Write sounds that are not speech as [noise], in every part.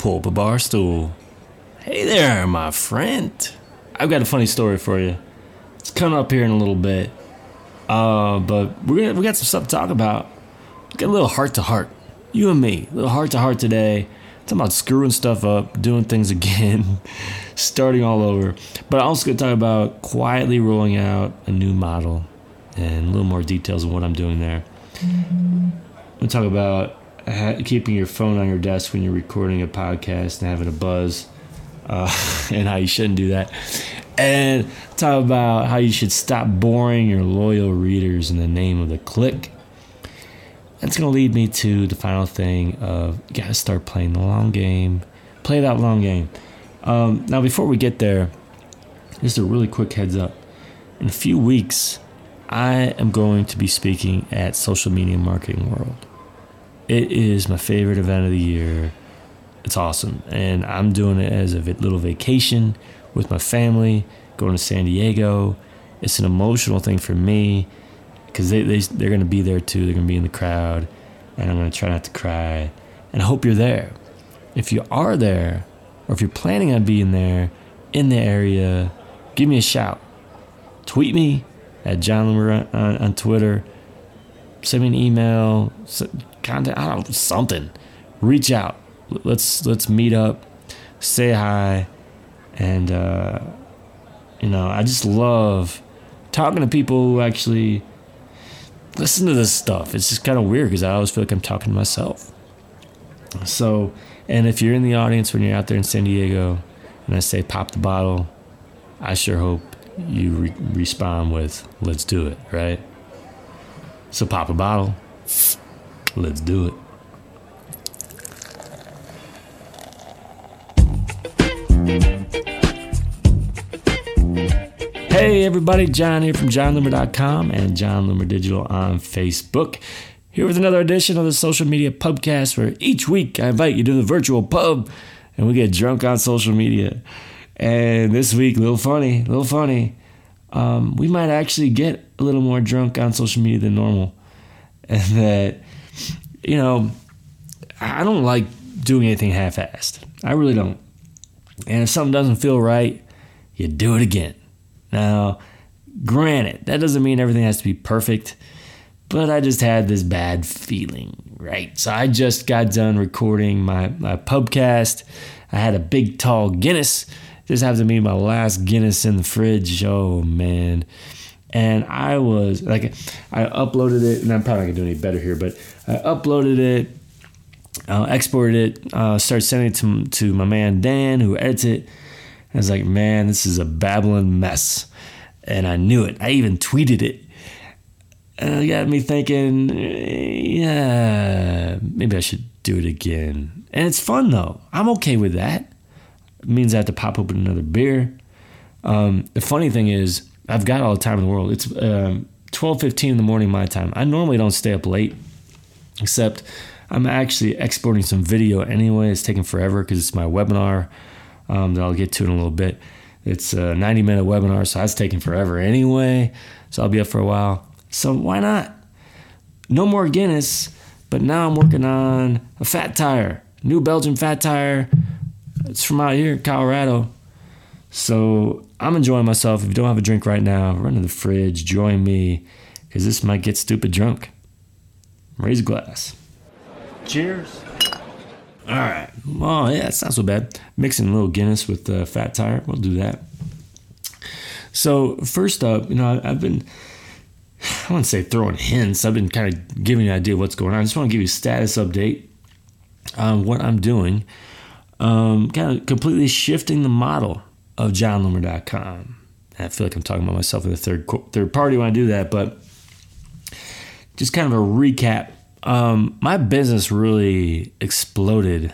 pull up a bar stool. Hey there, my friend. I've got a funny story for you. It's coming up here in a little bit. Uh, but we're gonna we got some stuff to talk about. Get a little heart to heart. You and me, a little heart to heart today. Talking about screwing stuff up, doing things [laughs] again, starting all over. But I'm also gonna talk about quietly rolling out a new model and a little more details on what I'm doing there. I'm gonna talk about ha- keeping your phone on your desk when you're recording a podcast and having a buzz, uh, [laughs] and how you shouldn't do that. And talk about how you should stop boring your loyal readers in the name of the click. That's going to lead me to the final thing of got to start playing the long game. Play that long game. Um, now, before we get there, just a really quick heads up. In a few weeks, I am going to be speaking at Social Media Marketing World. It is my favorite event of the year. It's awesome. And I'm doing it as a little vacation with my family, going to San Diego. It's an emotional thing for me because they, they, they're going to be there too. They're going to be in the crowd, and I'm going to try not to cry. And I hope you're there. If you are there, or if you're planning on being there in the area, give me a shout. Tweet me at Jon Loomer on, on Twitter. Send me an email, contact, I don't something. Reach out. Let's let's meet up, say hi, and uh, you know I just love talking to people who actually listen to this stuff. It's just kind of weird because I always feel like I'm talking to myself. So, and if you're in the audience when you're out there in San Diego and I say pop the bottle, I sure hope you re- respond with let's do it, right? So pop a bottle. Let's do it. Hey everybody, Jon here from jonloomer.com and Jon Loomer Digital on Facebook. Here with another edition of the Social Media Pubcast where each week I invite you to the virtual pub and we get drunk on social media. And this week, a little funny, a little funny, um, we might actually get a little more drunk on social media than normal. [laughs] And that, you know, I don't like doing anything half assed. I really don't. And if something doesn't feel right, you do it again. Now, granted, that doesn't mean everything has to be perfect, but I just had this bad feeling, right? So I just got done recording my, my pubcast. I had a big, tall Guinness. This happened to be my last Guinness in the fridge. Oh, man. And I was like, I uploaded it, and I'm probably not gonna do any better here, but I uploaded it, uh, exported it, uh, started sending it to, to my man Dan, who edits it I was like, man, this is a babbling mess. And I knew it. I even tweeted it. And it got me thinking, yeah, maybe I should do it again. And it's fun though. I'm okay with that. It means I have to pop open another beer. Um, the funny thing is, I've got all the time in the world. It's um, 12:15 in the morning my time. I normally don't stay up late, except I'm actually exporting some video anyway. It's taking forever because it's my webinar um, that I'll get to in a little bit. It's a 90 minute webinar, so that's taking forever anyway. So I'll be up for a while. So why not? No more Guinness, but now I'm working on a fat tire, New Belgium fat tire. It's from out here in Colorado. So I'm enjoying myself. If you don't have a drink right now, run to the fridge, join me, because this might get stupid drunk. Raise a glass. Cheers. All right. Well, yeah, it's not so bad. Mixing a little Guinness with the fat tire. We'll do that. So first up, you know, I've been I wouldn't say throwing hints. I've been kind of giving you an idea of what's going on. I just want to give you a status update on what I'm doing. Um, kind of completely shifting the model of jonloomer.com. I feel like I'm talking about myself in the third third party when I do that, but just kind of a recap um, my business really exploded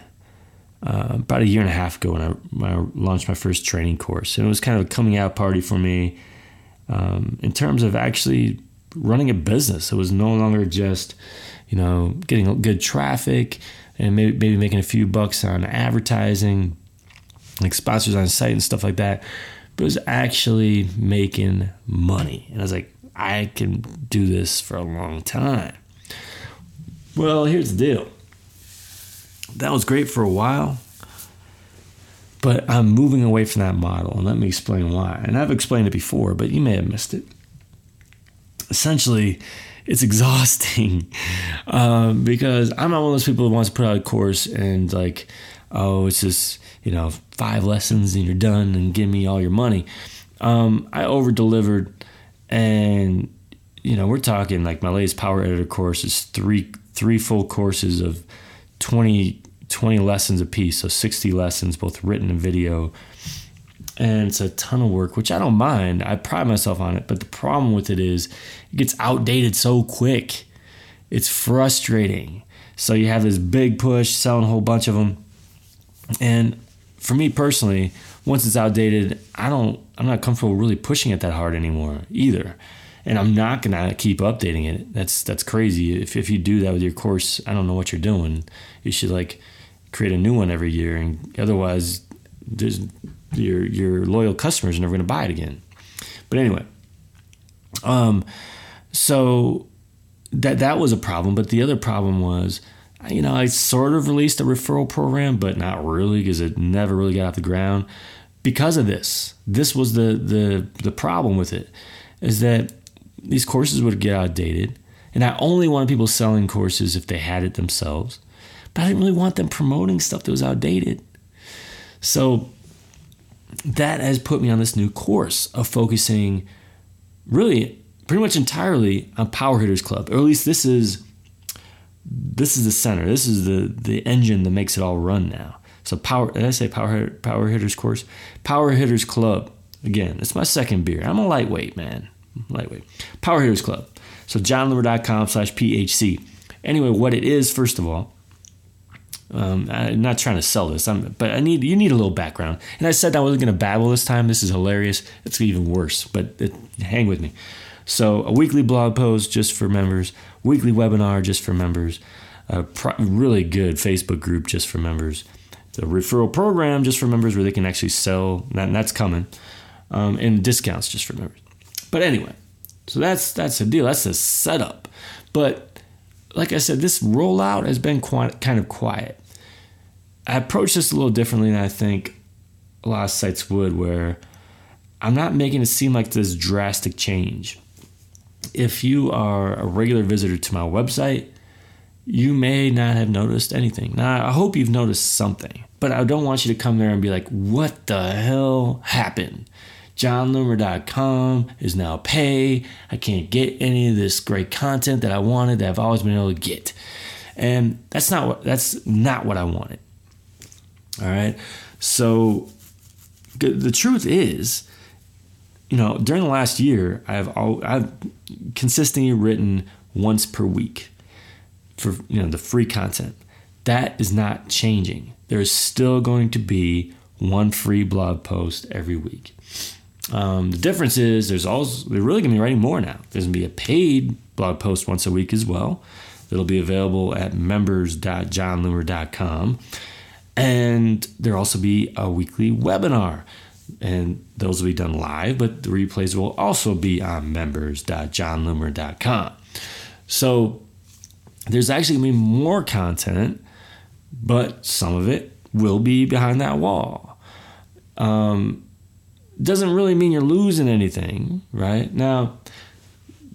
uh, about a year and a half ago when I, when I, launched my first training course. And it was kind of a coming out party for me um, in terms of actually running a business. It was no longer just, you know, getting good traffic and maybe, maybe making a few bucks on advertising, like sponsors on site and stuff like that. But it was actually making money. And I was like, I can do this for a long time. Well, here's the deal. That was great for a while, But I'm moving away from that model, and let me explain why. And I've explained it before, but you may have missed it. Essentially, it's [laughs] exhausting um, because I'm not one of those people who wants to put out a course and like, oh, it's just you know five lessons and you're done and give me all your money. Um, I over delivered, and you know we're talking like my latest Power Editor course is three three full courses of 20, 20 lessons a piece, so 60 lessons, both written and video. And it's a ton of work, which I don't mind. I pride myself on it. But the problem with it is it gets outdated so quick. It's frustrating. So you have this big push, selling a whole bunch of them. And for me personally, once it's outdated, I don't I'm not comfortable really pushing it that hard anymore either and I'm not gonna keep updating it. That's that's crazy. If if you do that with your course, I don't know what you're doing. You should like create a new one every year, and otherwise, there's your your loyal customers are never gonna buy it again. But anyway, um, so that that was a problem. But the other problem was, you know, I sort of released a referral program, but not really because it never really got off the ground. Because of this, this was the the the problem with it, is that these courses would get outdated. And I only wanted people selling courses if they had it themselves. But I didn't really want them promoting stuff that was outdated. So that has put me on this new course of focusing really pretty much entirely on Power Hitters Club. Or at least this is this is the center. This is the the engine that makes it all run now. So power did I say power power hitters course? Power Hitters Club. Again, it's my second beer. I'm a lightweight, man lightweight. Power Hitters Club. So jonloomer.com slash PHC. Anyway, what it is, first of all, um, I'm not trying to sell this, I'm, but I need you need a little background. And I said I wasn't going to babble this time. This is hilarious. It's even worse, but it, hang with me. So a weekly blog post just for members, weekly webinar just for members, a pro- really good Facebook group just for members, the referral program just for members where they can actually sell, and that's coming, um, and discounts just for members. But anyway, so that's that's the deal. That's the setup. But like I said, this rollout has been quite, kind of quiet. I approach this a little differently than I think a lot of sites would, where I'm not making it seem like this drastic change. If you are a regular visitor to my website, you may not have noticed anything. Now, I hope you've noticed something, but I don't want you to come there and be like, what the hell happened? jonloomer.com is now pay. I can't get any of this great content that I wanted that I've always been able to get. And that's not what that's not what I wanted. All right. So the truth is, you know, during the last year, I've all, I've consistently written once per week for you know the free content. That is not changing. There is still going to be one free blog post every week. Um, the difference is there's also they're really gonna be writing more now. There's gonna be a paid blog post once a week as well. It'll be available at members.jonloomer.com. And there'll also be a weekly webinar. And those will be done live, but the replays will also be on members.jonloomer.com. So there's actually gonna be more content, but some of it will be behind that wall. Um, doesn't really mean you're losing anything, right? Now,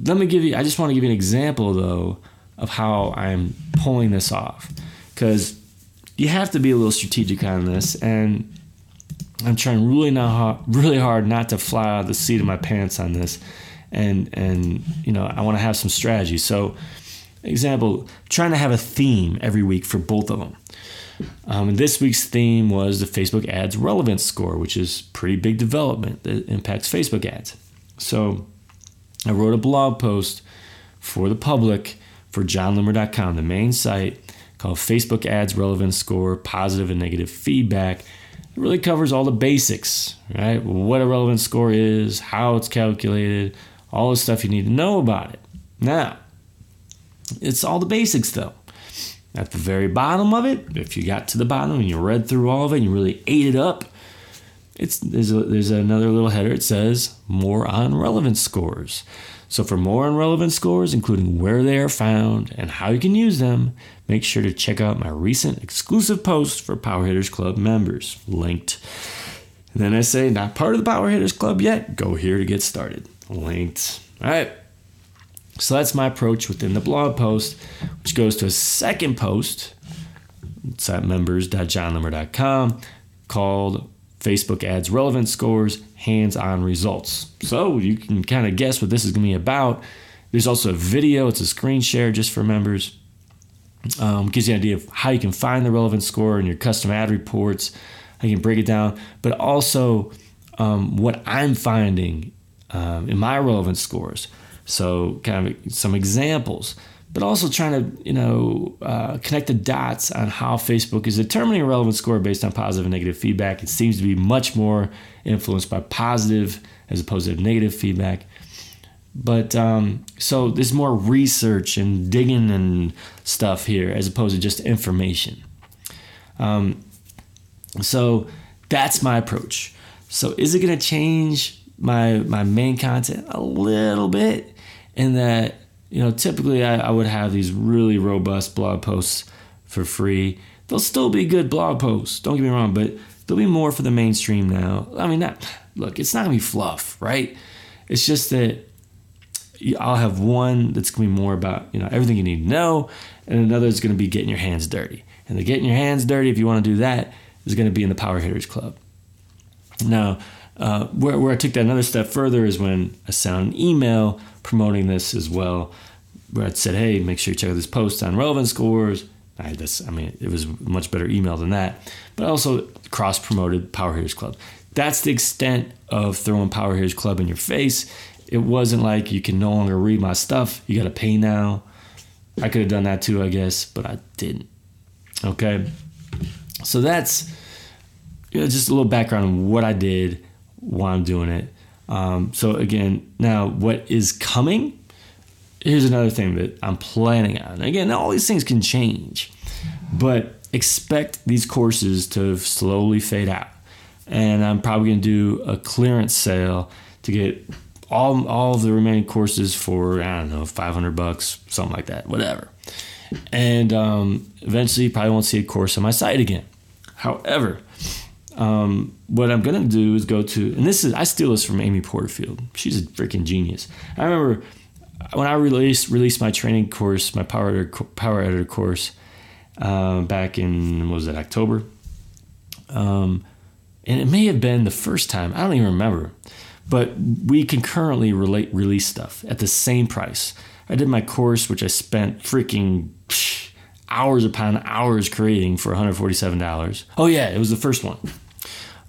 let me give you, I just want to give you an example though of how I'm pulling this off. Because you have to be a little strategic on this. And I'm trying really not hard, really hard not to fly out of the seat of my pants on this. And, and you know, I want to have some strategy. So, example, trying to have a theme every week for both of them. Um, this week's theme was the Facebook ads relevance score, which is pretty big development that impacts Facebook ads. So I wrote a blog post for the public for jonloomer.com, the main site called Facebook Ads Relevance Score Positive and Negative Feedback. Really covers all the basics, right? What a relevance score is, how it's calculated, all the stuff you need to know about it. Now, it's all the basics though. At the very bottom of it, if you got to the bottom and you read through all of it and you really ate it up, it's there's a, there's another little header. It says more on relevance scores. So, for more on relevant scores, including where they are found and how you can use them, make sure to check out my recent exclusive post for Power Hitters Club members, linked. And then I say, not part of the Power Hitters Club yet? Go here to get started, linked. All right. So that's my approach within the blog post, which goes to a second post. It's at members.jonloomer.com called Facebook Ads Relevant Scores Hands on Results. So you can kind of guess what this is going to be about. There's also a video, it's a screen share just for members. Um, gives you an idea of how you can find the relevant score in your custom ad reports, you can break it down, but also um, what I'm finding um, in my relevant scores. So, kind of some examples but also trying to you know uh, connect the dots on how Facebook is determining a relevant score based on positive and negative feedback. It seems to be much more influenced by positive as opposed to negative feedback. But um, so there's more research and digging and stuff here as opposed to just information. Um, so that's my approach. So is it going to change my my main content a little bit in that you know, typically I, I would have these really robust blog posts for free. They'll still be good blog posts, don't get me wrong, but there'll be more for the mainstream now. I mean, that, look, it's not gonna be fluff, right? It's just that I'll have one that's gonna be more about you know everything you need to know, and another is gonna be getting your hands dirty. And the getting your hands dirty, if you want to do that, is gonna be in the Power Hitters Club. Now, uh, where, where I took that another step further is when I sent an email promoting this as well, where I said, "Hey, make sure you check out this post on relevant scores." I this. I mean, it was much better email than that, but also cross promoted Power Hitters Club. That's the extent of throwing Power Hitters Club in your face. It wasn't like you can no longer read my stuff. You got to pay now. I could have done that too, I guess, but I didn't. Okay, so that's you know, just a little background on what I did, why I'm doing it. Um, so again, now what is coming? Here's another thing that I'm planning on. Again, all these things can change, but expect these courses to slowly fade out. And I'm probably going to do a clearance sale to get all all the remaining courses for I don't know 500 bucks, something like that, whatever. And um, eventually, you probably won't see a course on my site again. However, um, what I'm gonna do is go to, and this is I steal this from Amy Porterfield. She's a freaking genius. I remember when I released released my training course, my power editor, power editor course, uh, back in what was it October, um, and it may have been the first time. I don't even remember, but we concurrently relate release stuff at the same price. I did my course, which I spent freaking hours upon hours creating for $147. Oh yeah, it was the first one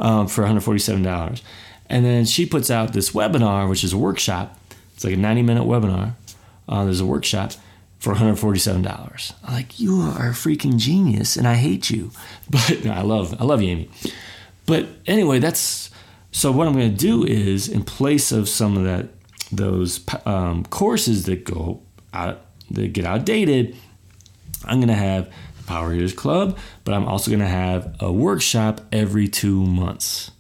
um, for $147. And then she puts out this webinar, which is a workshop. It's like a 90 minute webinar. Uh, there's a workshop for $147. I'm like, you are a freaking genius, and I hate you. [laughs] But no, I love, I love you, Amy. But anyway, that's so. What I'm going to do is, in place of some of that, those um, courses that go out, that get outdated, I'm going to have the Power Hitters Club, but I'm also going to have a workshop every two months.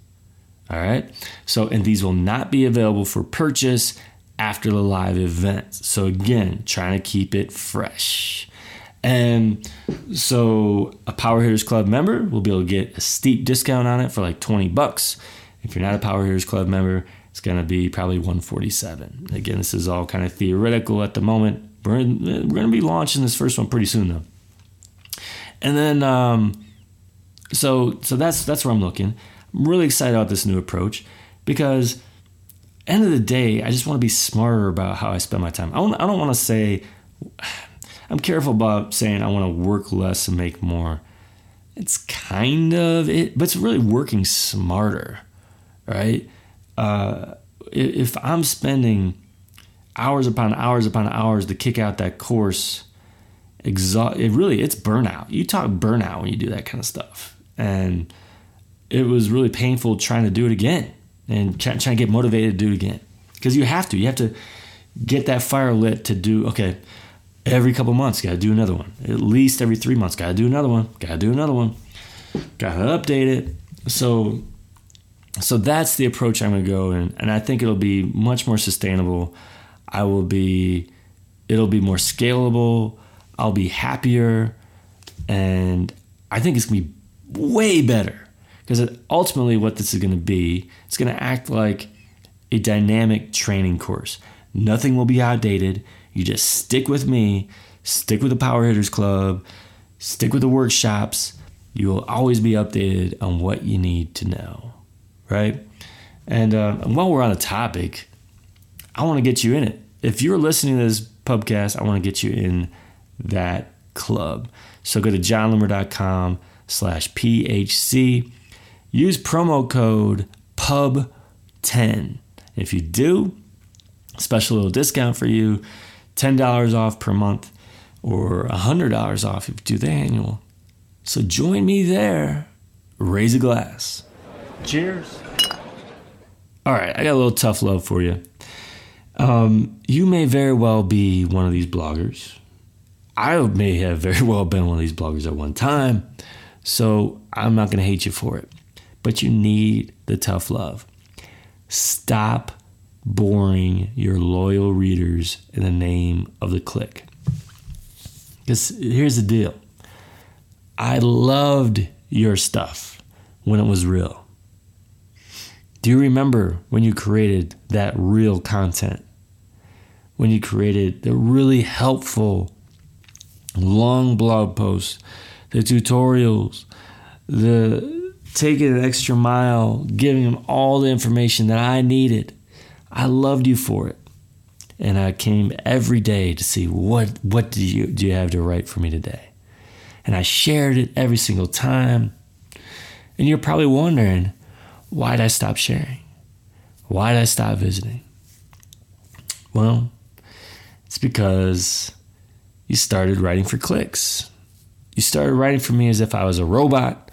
All right. So, and these will not be available for purchase after the live event. So, again, trying to keep it fresh. And so, a Power Hitters Club member will be able to get a steep discount on it for like 20 bucks. If you're not a Power Hitters Club member, it's going to be probably 147. Again, this is all kind of theoretical at the moment. We're, we're going to be launching this first one pretty soon, though. And then, um, so so that's that's where I'm looking. I'm really excited about this new approach because, end of the day, I just want to be smarter about how I spend my time. I, want, I don't want to say. I'm careful about saying I want to work less and make more. It's kind of it, but it's really working smarter, right? Uh, if I'm spending hours upon hours upon hours to kick out that course exhaust it really it's burnout. You talk burnout when you do that kind of stuff. And it was really painful trying to do it again and trying to get motivated to do it again. Because you have to you have to get that fire lit to do okay every couple months got to do another one. At least every three months got to do another one got to do another one. Got to update it. So so that's the approach i'm to go in and i think it'll be much more sustainable I will be, it'll be more scalable. I'll be happier. And I think it's going to be way better because ultimately, what this is going to be, it's going to act like a dynamic training course. Nothing will be outdated. You just stick with me, stick with the Power Hitters Club, stick with the workshops. You will always be updated on what you need to know, right? And, uh, while we're on the topic, I want to get you in it. If you're listening to this podcast, I want to get you in that club. So go to jonloomer.com slash PHC. Use promo code PUB10. If you do, special little discount for you $10 off per month or $100 off if you do the annual. So join me there. Raise a glass. Cheers. All right, I got a little tough love for you. Um, you may very well be one of these bloggers. I may have very [laughs] well been one of these bloggers at one time. So I'm not going to hate you for it. But you need the tough love. Stop boring your loyal readers in the name of the click. Because here's the deal I loved your stuff when it was real. Do you remember when you created that real content? When you created the really helpful long blog posts, the tutorials, the taking an extra mile, giving them all the information that I needed. I loved you for it. And I came every day to see what what do you do you have to write for me today? And I shared it every single time. And you're probably wondering, why did I stop sharing? Why did I stop visiting? Well, it's because you started writing for clicks. You started writing for me as if I was a robot.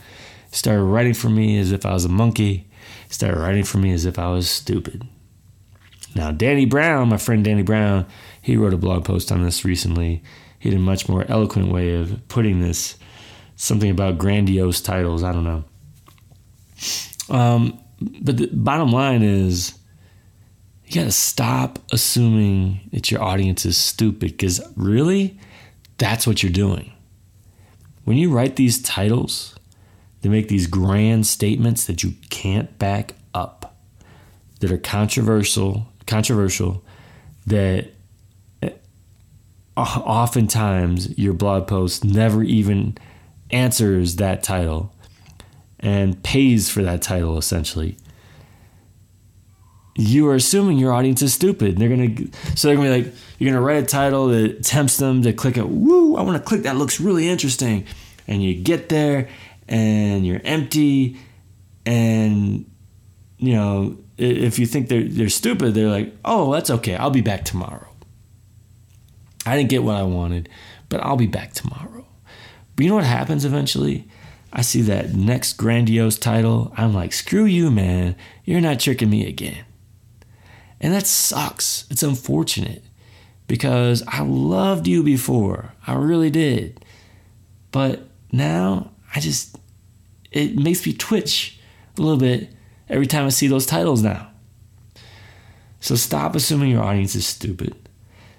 You started writing for me as if I was a monkey. You started writing for me as if I was stupid. Now, Danny Brown, my friend Danny Brown, he wrote a blog post on this recently. He had a much more eloquent way of putting this. Something about grandiose titles. I don't know. Um, but the bottom line is, you got to stop assuming that your audience is stupid because really, that's what you're doing. When you write these titles, they make these grand statements that you can't back up, that are controversial, controversial, that eh, oftentimes your blog post never even answers that title and pays for that title essentially you are assuming your audience is stupid. They're gonna so they're gonna be like, you're gonna write a title that tempts them to click it. Woo! I want to click that. Looks really interesting. And you get there, and you're empty, and you know if you think they're they're stupid, they're like, oh, that's okay. I'll be back tomorrow. I didn't get what I wanted, but I'll be back tomorrow. But you know what happens eventually? I see that next grandiose title. I'm like, screw you, man. You're not tricking me again. And that sucks. It's unfortunate because I loved you before. I really did. But now I just, it makes me twitch a little bit every time I see those titles now. So stop assuming your audience is stupid.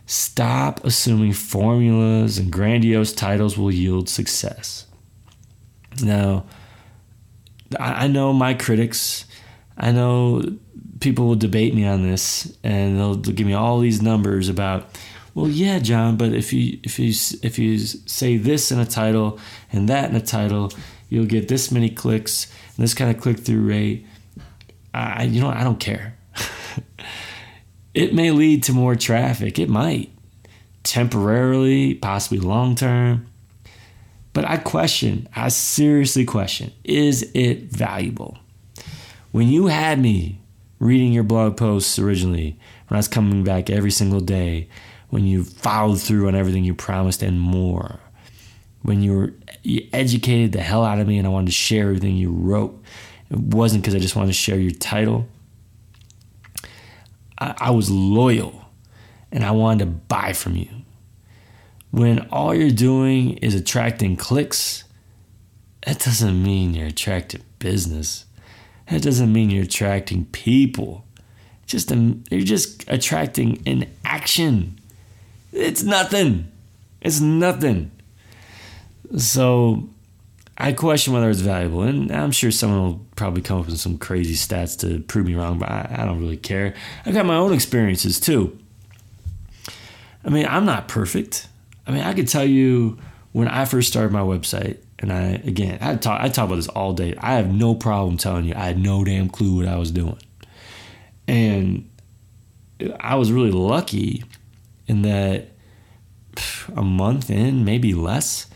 Stop assuming formulas and grandiose titles will yield success. Now, I know my critics, I know people will debate me on this and they'll, they'll give me all these numbers about well yeah jon but if you if you if you say this in a title and that in a title you'll get this many clicks and this kind of click through rate. I you know i don't care. [laughs] It may lead to more traffic. It might. Temporarily possibly long term but i question i seriously question is it valuable when you had me reading your blog posts originally, when I was coming back every single day, when you followed through on everything you promised and more, when you were you educated the hell out of me and I wanted to share everything you wrote. It wasn't because I just wanted to share your title. I, I was loyal and I wanted to buy from you. When all you're doing is attracting clicks, that doesn't mean you're attracting business. That doesn't mean you're attracting people. Just you're just attracting an action. It's nothing. It's nothing. So I question whether it's valuable, and I'm sure someone will probably come up with some crazy stats to prove me wrong, but I, I don't really care. I've got my own experiences too. I mean, I'm not perfect. I mean, I could tell you when I first started my website, and I again, I talk, I talk about this all day. I have no problem telling you I had no damn clue what I was doing, and I was really lucky in that a month in, maybe less,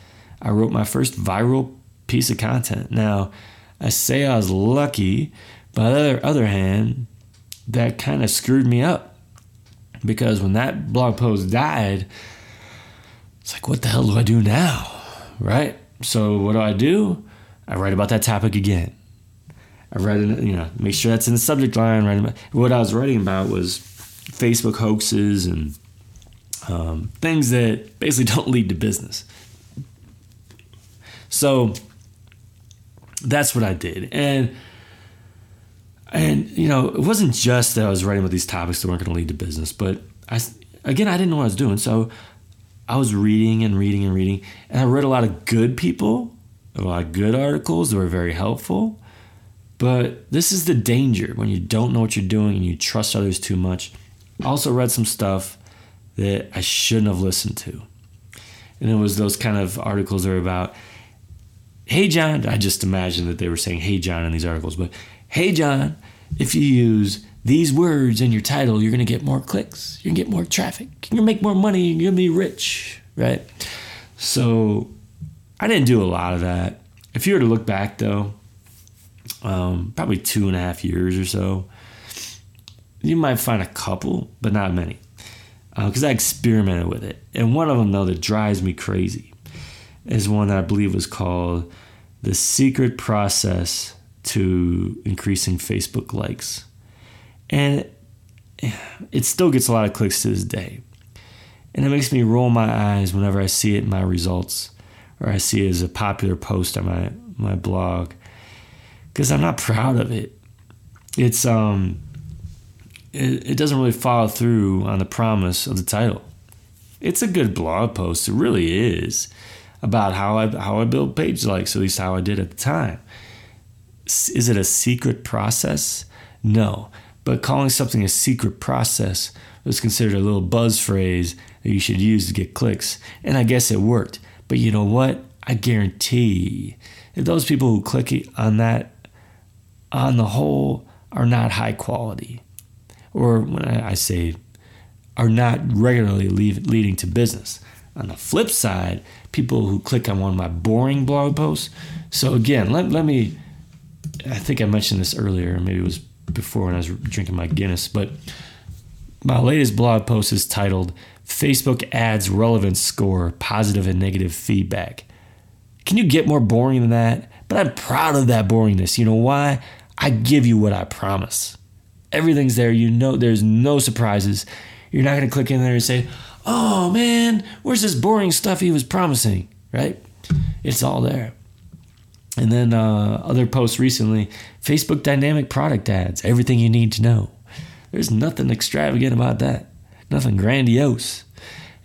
I wrote my first viral piece of content. Now, I say I was lucky, but on the other, other hand, that kind of screwed me up because when that blog post died, it's like, what the hell do I do now? Right? So, what do I do? I write about that topic again. I write it, you know, make sure that's in the subject line. Write about, what I was writing about was Facebook hoaxes and um, things that basically [laughs] don't lead to business. So that's what I did, and and you know it wasn't just that I was writing about these topics that weren't going to lead to business, but I again I didn't know what I was doing, so I was reading and reading and reading, and I read a lot of good people, a lot of good articles that were very helpful. But this is the danger when you don't know what you're doing and you trust others too much. I also read some stuff that I shouldn't have listened to. And it was those kind of articles that were about, hey, Jon, I just imagined that they were saying, hey, Jon in these articles, but hey, Jon, if you use these words in your title, you're going to get more clicks, you're going to get more traffic, you're going to make more money, you're going to be rich, right? So I didn't do a lot of that. If you were to look back, though, um, probably two and a half years or so, you might find a couple, but not many because uh, I experimented with it. And one of them, though, that drives me crazy is one that I believe was called The Secret Process to Increasing Facebook Likes. And it still gets a lot of clicks to this day. And it makes me roll my eyes whenever I see it in my results or I see it as a popular post on my, my blog because I'm not proud of it. It's, um, it, it doesn't really follow through on the promise of the title. It's a good blog post, it really is, about how I how I build page likes, at least how I did at the time. Is it a secret process? No. But calling something a secret process was considered a little buzz phrase that you should use to get clicks. And I guess it worked. But you know what? I guarantee that those people who click on that, on the whole, are not high quality or when I say are not regularly leading to business. On the flip side, people who click on one of my boring blog posts. So again, let, let me, I think I mentioned this earlier, maybe it was before when I was drinking my Guinness, but my latest blog post is titled Facebook Ads Relevance Score Positive and Negative Feedback. Can you get more boring than that? But I'm proud of that boringness. You know why? I give you what I promise. Everything's there. You know, there's no surprises. You're not going to click in there and say, oh man, where's this boring stuff he was promising, right? It's all there. And then uh, other posts recently Facebook dynamic product ads, everything you need to know. There's nothing extravagant about that, nothing grandiose.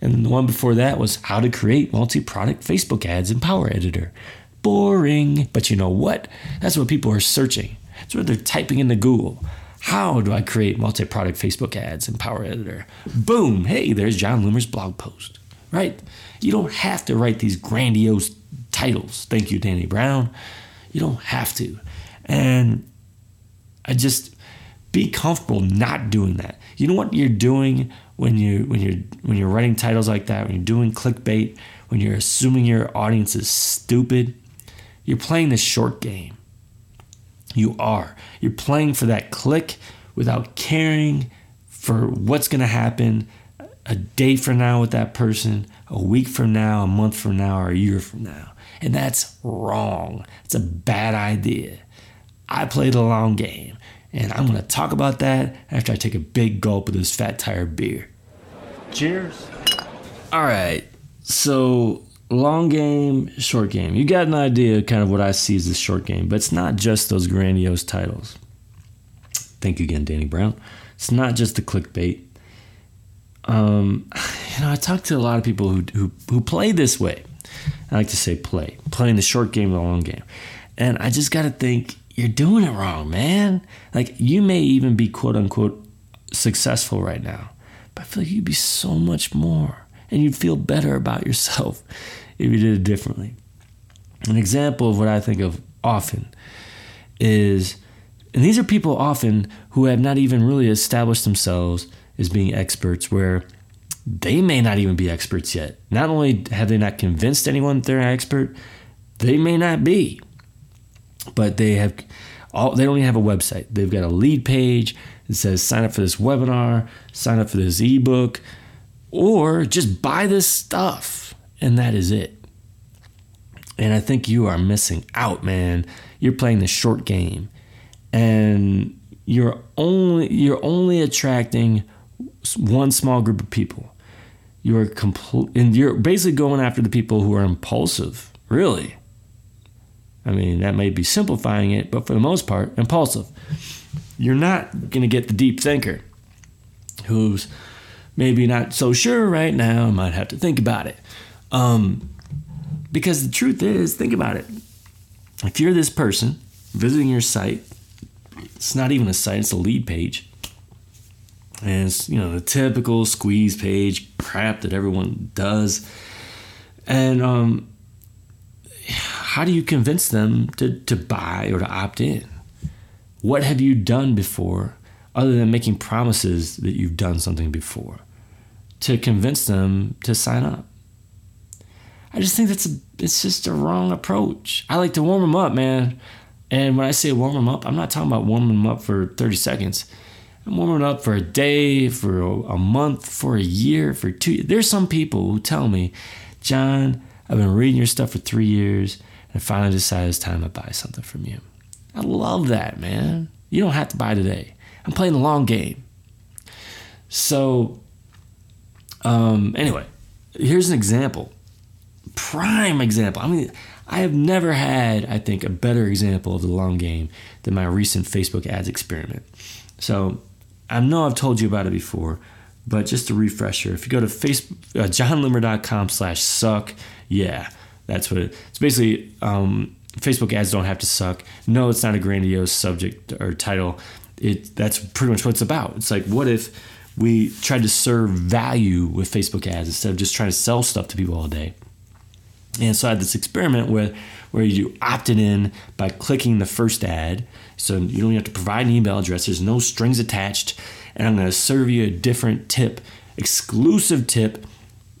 And the one before that was how to create multi product Facebook ads in Power Editor. Boring. But you know what? That's what people are searching. That's what they're typing into Google. How do I create multi product Facebook ads in Power Editor? Boom, hey, there's Jon Loomer's blog post, right? You don't have to write these grandiose titles. Thank you, Danny Brown. You don't have to. And I just be comfortable not doing that. You know what you're doing when you when you're when you're writing titles like that, when you're doing clickbait, when you're assuming your audience is stupid, you're playing the short game. You are. You're playing for that click without caring for what's going to happen a day from now with that person, a week from now, a month from now, or a year from now. And that's wrong. It's a bad idea. I play the long game, and I'm going to talk about that after I take a big gulp of this fat tire beer. Cheers. All right. So long game, short game. You got an idea kind of what I see as the short game, but it's not just those grandiose titles. Thank you again, Danny Brown. It's not just the clickbait. Um, [sighs] you know, I talk to a lot of people who who who play this way. I like to say play, playing the short game, the long game, and I just got to think you're doing it wrong, man. Like you may even be quote unquote successful right now, but I feel like you'd be so much more, and you'd feel better about yourself [laughs] if you did it differently. An example of what I think of often is, and these are people often who have not even really established themselves as being experts, where they may not even be experts yet. Not only have they not convinced anyone they're an expert, they may not be, but they have all. They don't even have a website. They've got a lead page that says sign up for this webinar, sign up for this ebook, or just buy this stuff, and that is it. And I think you are missing out, man. You're playing the short game. And you're only you're only attracting one small group of people. You're complete and you're basically going after the people who are impulsive, really. I mean, that may be simplifying it, but for the most part, impulsive. You're not going to get the deep thinker who's maybe not so sure right now, might have to think about it. Um, because the truth is, think about it. If you're this person visiting your site, it's not even a site, it's a lead page. And it's, you know, the typical squeeze page crap that everyone does. And um, how do you convince them to, to buy or to opt in? What have you done before other than making promises that you've done something before to convince them to sign up? I just think that's a, it's just a wrong approach. I like to warm them up, man. And when I say warm them up, I'm not talking about warming them up for 30 seconds. I'm warming up for a day, for a, month, for a year, for two. There's some people who tell me, Jon, I've been reading your stuff for three years, and I finally decided it's time to buy something from you. I love that, man. You don't have to buy today. I'm playing the long game. So, um, anyway, here's an example prime example. I mean, I have never had, I think, a better example of the long game than my recent Facebook ads experiment. So I know I've told you about it before, but just a refresher, if you go to Facebook, uh, jonloomer.com slash suck, yeah, that's what it, it's basically, um, Facebook ads don't have to suck. No, it's not a grandiose subject or title. It that's pretty much what it's about. It's like what if we tried to serve value with Facebook ads instead of just trying to sell stuff to people all day? And so I had this experiment where, where you opted in by clicking the first ad. So you don't have to provide an email address, there's no strings attached. And I'm going to serve you a different tip, exclusive tip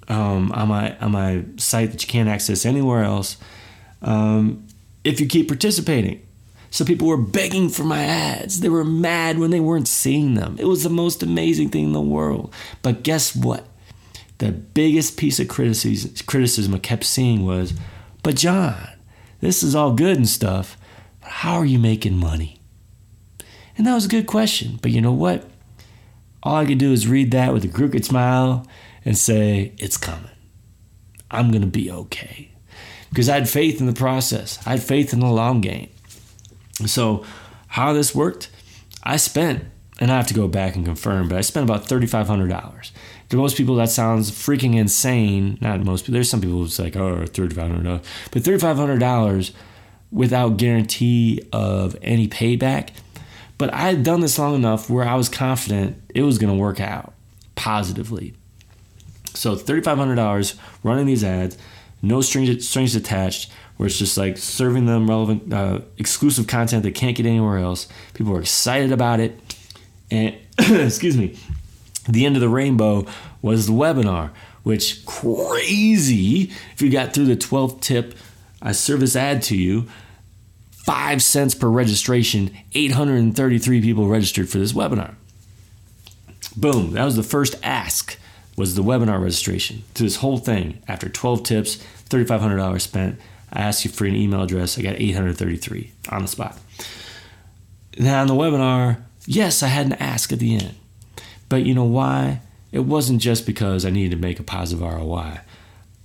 um, on, my, on my site that you can't access anywhere else um, if you keep participating. So people were begging for my ads. They were mad when they weren't seeing them. It was the most amazing thing in the world. But guess what? The biggest piece of criticism I kept seeing was, but Jon, this is all good and stuff, but how are you making money? And that was a good question. But you know what? All I could do is read that with a crooked smile and say, it's coming. I'm going to be okay. Because I had faith in the process, I had faith in the long game. So, how this worked, I spent, and I have to go back and confirm, but I spent about $3,500 to most people that sounds freaking insane. Not most people. There's some people who's like, oh, thirty five hundred but thirty five hundred dollars without guarantee of any payback. But I had done this long enough where I was confident it was going to work out positively. So thirty five hundred dollars running these ads, no strings strings attached. Where it's just like serving them relevant, uh, exclusive content they can't get anywhere else. People are excited about it, and [coughs] excuse me, the end of the rainbow was the webinar, which crazy. If you got through the 12th tip, I service ad to you. Five cents per registration, 833 people registered for this webinar. Boom, that was the first ask, was the webinar registration to this whole thing. After 12 tips, $3,500 spent, I asked you for an email address. I got 833 on the spot. Now on the webinar, yes, I had an ask at the end. But you know why? It wasn't just because I needed to make a positive ROI.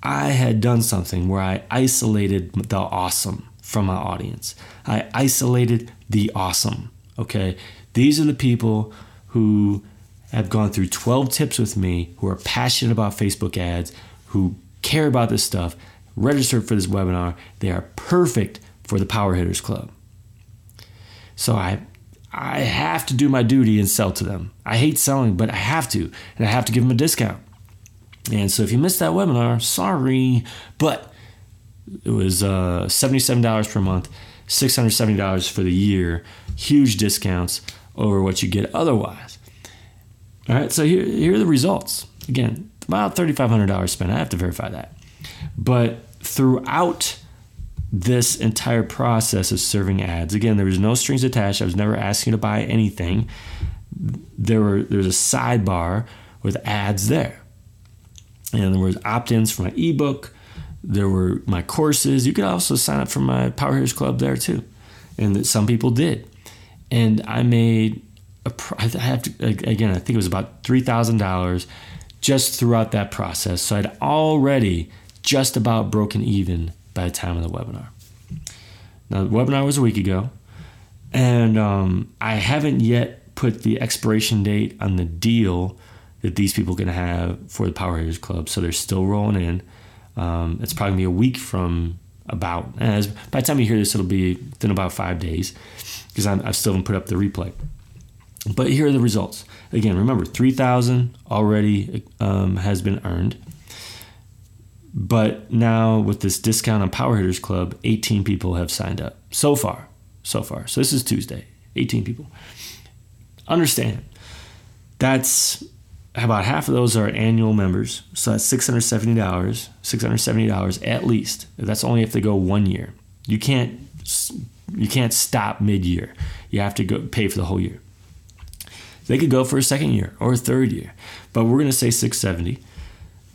I had done something where I isolated the awesome from my audience. I isolated the awesome. Okay. These are the people who have gone through 12 tips with me, who are passionate about Facebook ads, who care about this stuff, registered for this webinar. They are perfect for the Power Hitters Club. So I I have to do my duty and sell to them. I hate selling, but I have to, and I have to give them a discount. And so if you missed that webinar, sorry, but it was uh, $77 per month, $670 for the year, huge discounts over what you get otherwise. All right, so here, here are the results. Again, about $3,500 spent. I have to verify that. But throughout this entire process of serving ads. Again, there was no strings attached. I was never asking to buy anything. There were there was a sidebar with ads there. And there was opt-ins for my ebook. There were my courses. You could also sign up for my Power Hitters Club there too. And that some people did. And I made a, I have to again, I think it was about $3,000 just throughout that process. So I'd already just about broken even by the time of the webinar. Now, the webinar was a week ago, and um, I haven't yet put the expiration date on the deal that these people can have for the Power Hitters Club. So they're still rolling in. Um, it's probably gonna be a week from about. As by the time you hear this, it'll be within about five days because I still haven't put up the replay. But here are the results. Again, remember, three thousand already um, has been earned. But now with this discount on Power Hitters Club, 18 people have signed up so far. So far. So this is Tuesday. 18 people. Understand, that's about half of those are annual members. So that's $670, $670 at least. That's only if they go one year. You can't you can't stop mid-year. You have to go pay for the whole year. They could go for a second year or a third year, but we're going to say 670.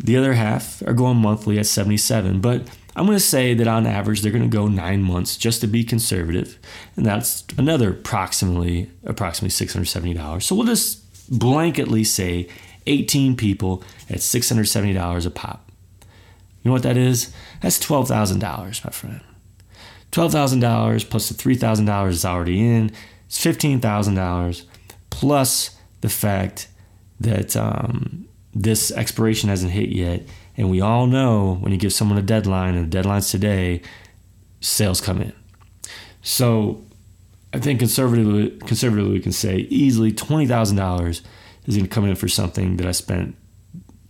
The other half are going monthly at 77, but I'm going to say that on average they're going to go 9 months just to be conservative, and that's another approximately approximately $670. So we'll just blanketly say 18 people at $670 a pop. You know what that is? That's $12,000, my friend. $12,000 plus the $3,000 is already in. It's $15,000 plus the fact that um, this expiration hasn't hit yet. And we all know when you give someone a deadline, and the deadline's today, sales come in. So I think conservatively, conservatively we can say easily $20,000 is going to come in for something that I spent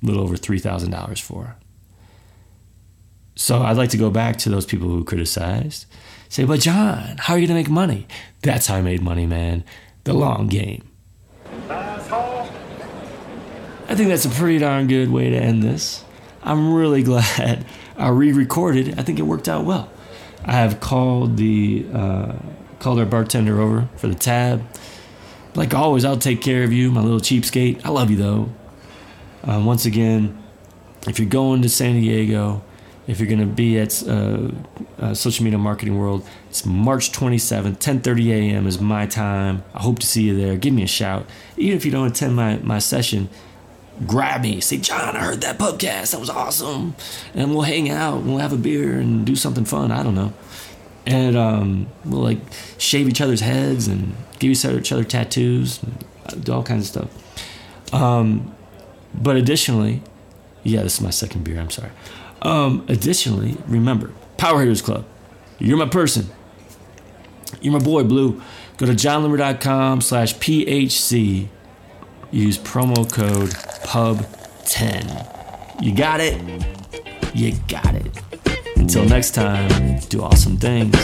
a little over $3,000 for. So I'd like to go back to those people who criticized. Say, but Jon, how are you going to make money? That's how I made money, man. The long game. I think that's a pretty darn good way to end this. I'm really [laughs] glad I re-recorded. I think it worked out well. I have called the uh, called our bartender over for the tab. Like always, I'll take care of you, my little cheapskate. I love you though. Uh, once again, if you're going to San Diego, if you're going to be at uh, uh, Social Media Marketing World, it's March 27th, 10:30 a.m. is my time. I hope to see you there. Give me a shout. Even if you don't attend my my session, grab me, say, Jon, I heard that podcast. That was awesome. And we'll hang out, and we'll have a beer and do something fun. I don't know. And um, we'll like shave each other's heads and give each other tattoos, do all kinds of stuff. Um, but additionally, yeah, this is my second beer. I'm sorry. Um, additionally, remember, Power Hitters Club. You're my person. You're my boy, Blue. Go to jonloomer.com slash PHC use promo code PUB10. You got it? You got it. Until next time, do awesome things.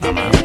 I'm out.